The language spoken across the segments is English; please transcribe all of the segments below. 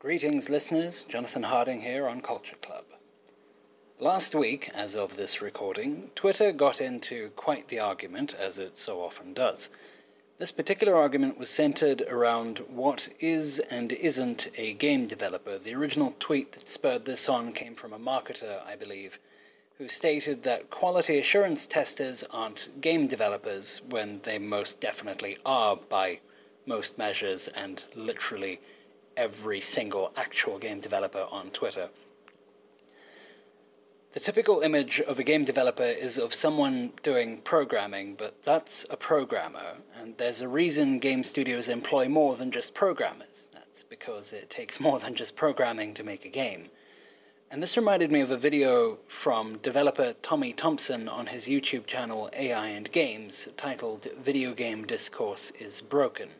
Greetings, listeners. Jonathan Harding here on Culture Club. Last week, as of this recording, Twitter got into quite the argument, as it so often does. This particular argument was centered around what is and isn't a game developer. The original tweet that spurred this on came from a marketer, I believe, who stated that quality assurance testers aren't game developers when they most definitely are by most measures and literally every single actual game developer on Twitter. The typical image of a game developer is of someone doing programming, but that's a programmer, and there's a reason game studios employ more than just programmers. That's because it takes more than just programming to make a game. And this reminded me of a video from developer Tommy Thompson on his YouTube channel AI and Games titled Video Game Discourse is Broken.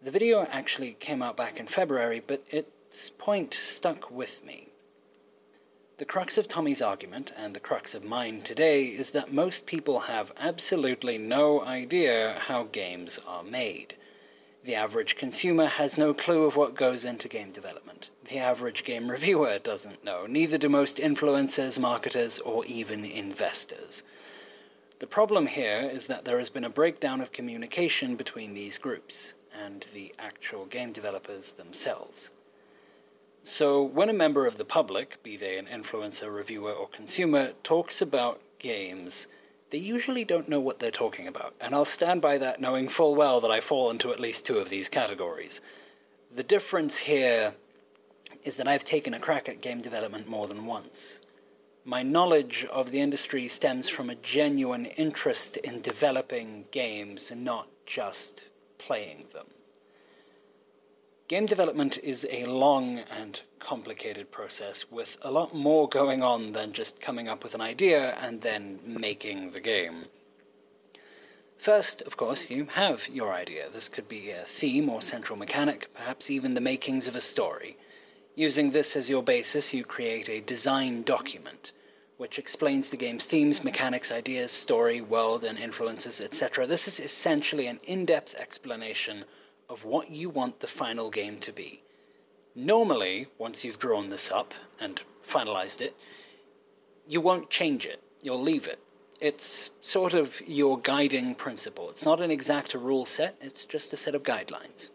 The video actually came out back in February, but its point stuck with me. The crux of Tommy's argument, and the crux of mine today, is that most people have absolutely no idea how games are made. The average consumer has no clue of what goes into game development. The average game reviewer doesn't know, neither do most influencers, marketers, or even investors. The problem here is that there has been a breakdown of communication between these groups and the actual game developers themselves. So, when a member of the public, be they an influencer, reviewer, or consumer, talks about games, they usually don't know what they're talking about, and I'll stand by that knowing full well that I fall into at least two of these categories. The difference here is that I've taken a crack at game development more than once. My knowledge of the industry stems from a genuine interest in developing games not just playing them. Game development is a long and complicated process with a lot more going on than just coming up with an idea and then making the game. First, of course, you have your idea. This could be a theme or central mechanic, perhaps even the makings of a story. Using this as your basis, you create a design document, which explains the game's themes, mechanics, ideas, story, world, and influences, etc. This is essentially an in depth explanation of what you want the final game to be. Normally, once you've drawn this up and finalized it, you won't change it, you'll leave it. It's sort of your guiding principle. It's not an exact rule set, it's just a set of guidelines.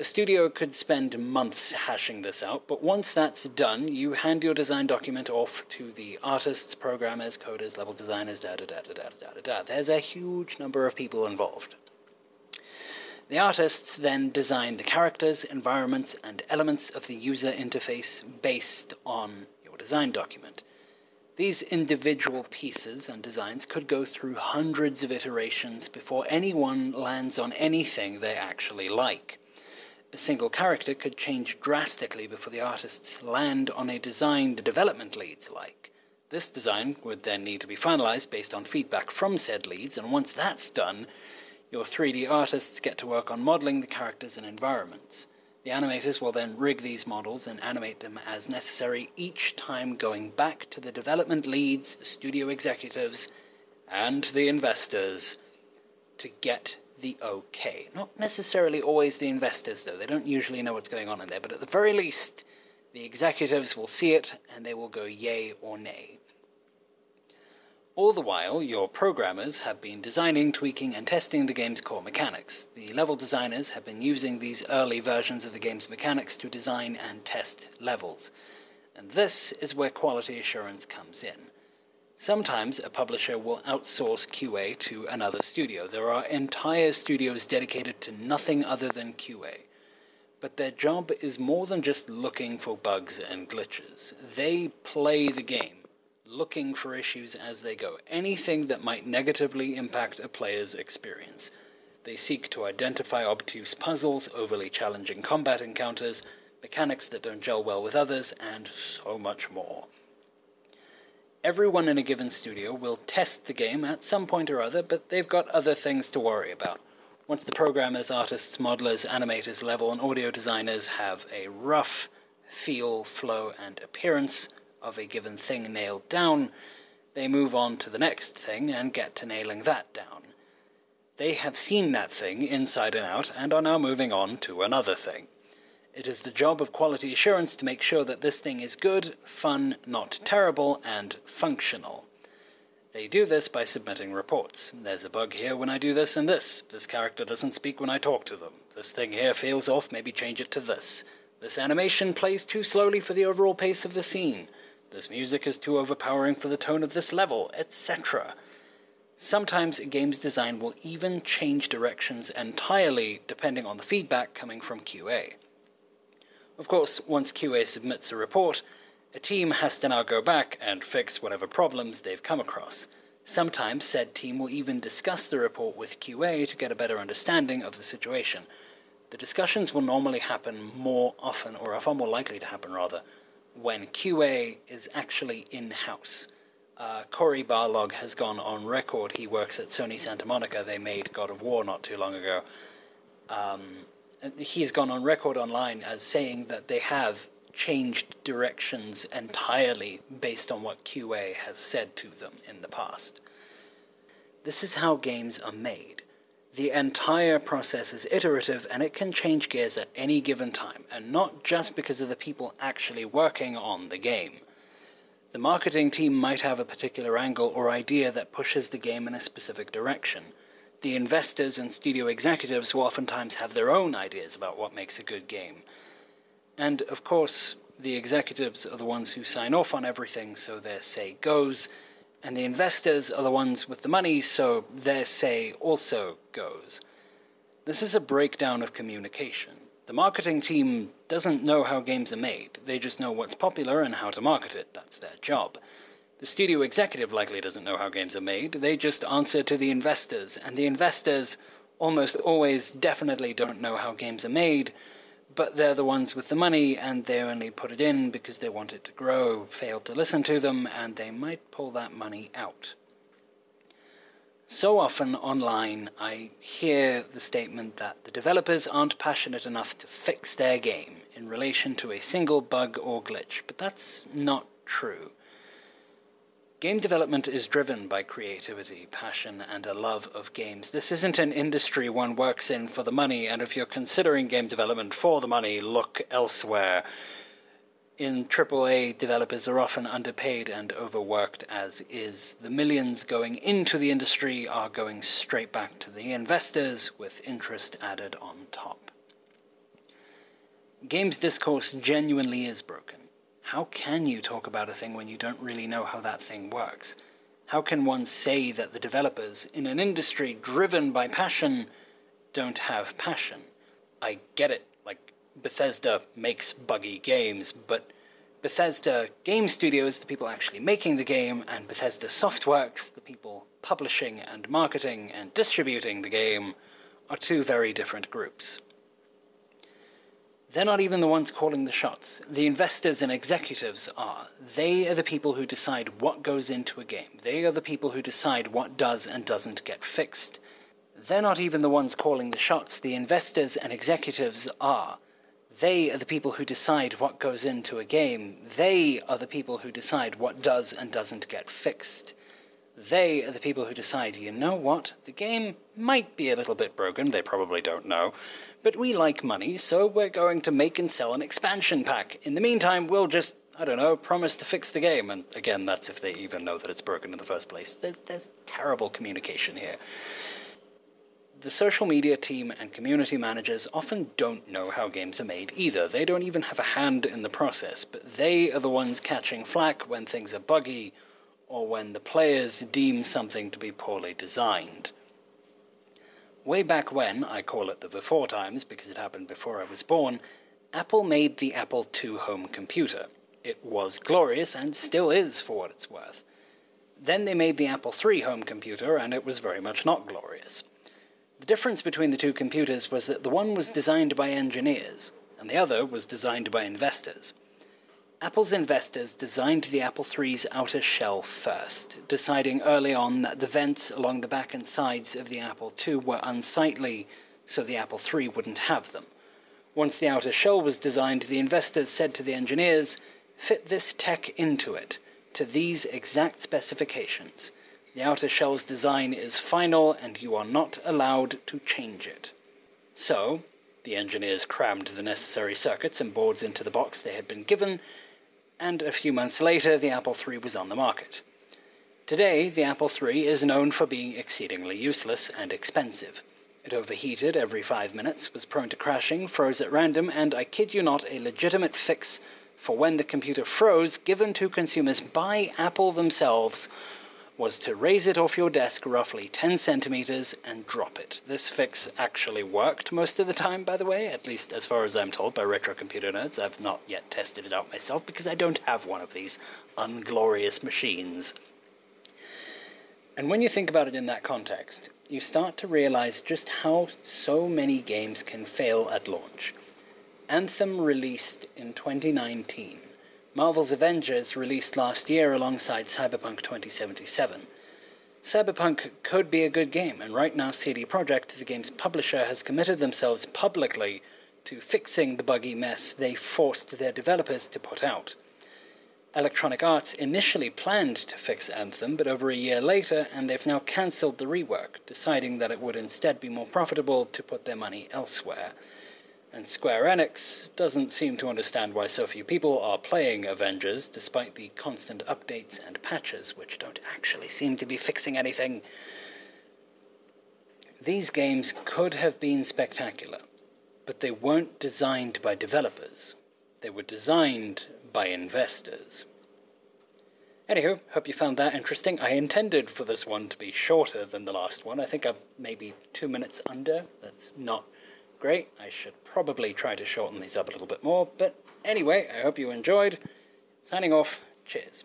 A studio could spend months hashing this out, but once that's done, you hand your design document off to the artists, programmers, coders, level designers, da da da da da da da. There's a huge number of people involved. The artists then design the characters, environments, and elements of the user interface based on your design document. These individual pieces and designs could go through hundreds of iterations before anyone lands on anything they actually like. A single character could change drastically before the artists land on a design the development leads like. This design would then need to be finalized based on feedback from said leads, and once that's done, your 3D artists get to work on modeling the characters and environments. The animators will then rig these models and animate them as necessary, each time going back to the development leads, studio executives, and the investors to get the okay. Not necessarily always the investors, though. They don't usually know what's going on in there, but at the very least, the executives will see it and they will go yay or nay. All the while, your programmers have been designing, tweaking, and testing the game's core mechanics. The level designers have been using these early versions of the game's mechanics to design and test levels. And this is where quality assurance comes in. Sometimes a publisher will outsource QA to another studio. There are entire studios dedicated to nothing other than QA. But their job is more than just looking for bugs and glitches. They play the game looking for issues as they go, anything that might negatively impact a player's experience. They seek to identify obtuse puzzles, overly challenging combat encounters, mechanics that don't gel well with others, and so much more. Everyone in a given studio will test the game at some point or other, but they've got other things to worry about. Once the programmers, artists, modelers, animators, level, and audio designers have a rough feel, flow, and appearance of a given thing nailed down, they move on to the next thing and get to nailing that down. They have seen that thing inside and out and are now moving on to another thing. It is the job of quality assurance to make sure that this thing is good, fun, not terrible, and functional. They do this by submitting reports. There's a bug here when I do this and this. This character doesn't speak when I talk to them. This thing here feels off, maybe change it to this. This animation plays too slowly for the overall pace of the scene. This music is too overpowering for the tone of this level, etc. Sometimes a game's design will even change directions entirely depending on the feedback coming from QA. Of course, once QA submits a report, a team has to now go back and fix whatever problems they've come across. Sometimes said team will even discuss the report with QA to get a better understanding of the situation. The discussions will normally happen more often, or are far more likely to happen rather, when QA is actually in house. Uh, Cory Barlog has gone on record. He works at Sony Santa Monica. They made God of War not too long ago. Um, he's gone on record online as saying that they have changed directions entirely based on what QA has said to them in the past. This is how games are made. The entire process is iterative and it can change gears at any given time, and not just because of the people actually working on the game. The marketing team might have a particular angle or idea that pushes the game in a specific direction. The investors and studio executives will oftentimes have their own ideas about what makes a good game. And of course, the executives are the ones who sign off on everything, so their say goes, and the investors are the ones with the money, so their say also goes. This is a breakdown of communication. The marketing team doesn't know how games are made, they just know what's popular and how to market it. That's their job. The studio executive likely doesn't know how games are made, they just answer to the investors, and the investors almost always definitely don't know how games are made, but they're the ones with the money and they only put it in because they want it to grow, failed to listen to them, and they might pull that money out. So often online, I hear the statement that the developers aren't passionate enough to fix their game in relation to a single bug or glitch, but that's not true. Game development is driven by creativity, passion, and a love of games. This isn't an industry one works in for the money, and if you're considering game development for the money, look elsewhere in AAA, developers are often underpaid and overworked as is. The millions going into the industry are going straight back to the investors with interest added on top. Games discourse genuinely is broken. How can you talk about a thing when you don't really know how that thing works? How can one say that the developers in an industry driven by passion don't have passion? I get it like, Bethesda makes buggy games, but Bethesda Game Studios, the people actually making the game, and Bethesda Softworks, the people publishing and marketing and distributing the game, are two very different groups. They're not even the ones calling the shots. The investors and executives are. They are the people who decide what goes into a game. They are the people who decide what does and doesn't get fixed. They're not even the ones calling the shots. The investors and executives are. They are the people who decide what goes into a game. They are the people who decide what does and doesn't get fixed. They are the people who decide, you know what, the game might be a little bit broken, they probably don't know, but we like money, so we're going to make and sell an expansion pack. In the meantime, we'll just, I don't know, promise to fix the game. And again, that's if they even know that it's broken in the first place. There's, there's terrible communication here the social media team and community managers often don't know how games are made either. They don't even have a hand in the process, but they are the ones catching flack when things are buggy or when the players deem something to be poorly designed. Way back when, I call it the before times because it happened before I was born, Apple made the Apple II home computer. It was glorious and still is for what it's worth. Then they made the Apple III home computer, and it was very much not glorious. The difference between the two computers was that the one was designed by engineers, and the other was designed by investors. Apple's investors designed the Apple III's outer shell first, deciding early on that the vents along the back and sides of the Apple II were unsightly, so the Apple III wouldn't have them. Once the outer shell was designed, the investors said to the engineers, fit this tech into it, to these exact specifications. The outer shell's design is final and you are not allowed to change it. So, The engineers crammed the necessary circuits and boards into the box they had been given, and a few months later the Apple III was on the market. Today, the Apple III is known for being exceedingly useless and expensive. It overheated every five minutes, was prone to crashing, froze at random, and I kid you not, a legitimate fix for when the computer froze, given to consumers by Apple themselves, was to raise it off your desk roughly 10 centimeters and drop it. This fix actually worked most of the time, by the way, at least as far as I'm told by retro computer nerds. I've not yet tested it out myself because I don't have one of these unglorious machines. And when you think about it in that context, you start to realize just how so many games can fail at launch. Anthem released in 2019 Marvel's Avengers released last year alongside Cyberpunk 2077. Cyberpunk could be a good game, and right now CD Projekt, the game's publisher, has committed themselves publicly to fixing the buggy mess they forced their developers to put out. Electronic Arts initially planned to fix Anthem, but over a year later, and they've now cancelled the rework, deciding that it would instead be more profitable to put their money elsewhere. And Square Enix doesn't seem to understand why so few people are playing Avengers, despite the constant updates and patches, which don't actually seem to be fixing anything. These games could have been spectacular, but they weren't designed by developers. They were designed by investors. Anywho, hope you found that interesting. I intended for this one to be shorter than the last one. I think I'm maybe two minutes under. That's not great. I should probably try to shorten these up a little bit more, but anyway, I hope you enjoyed. Signing off, cheers.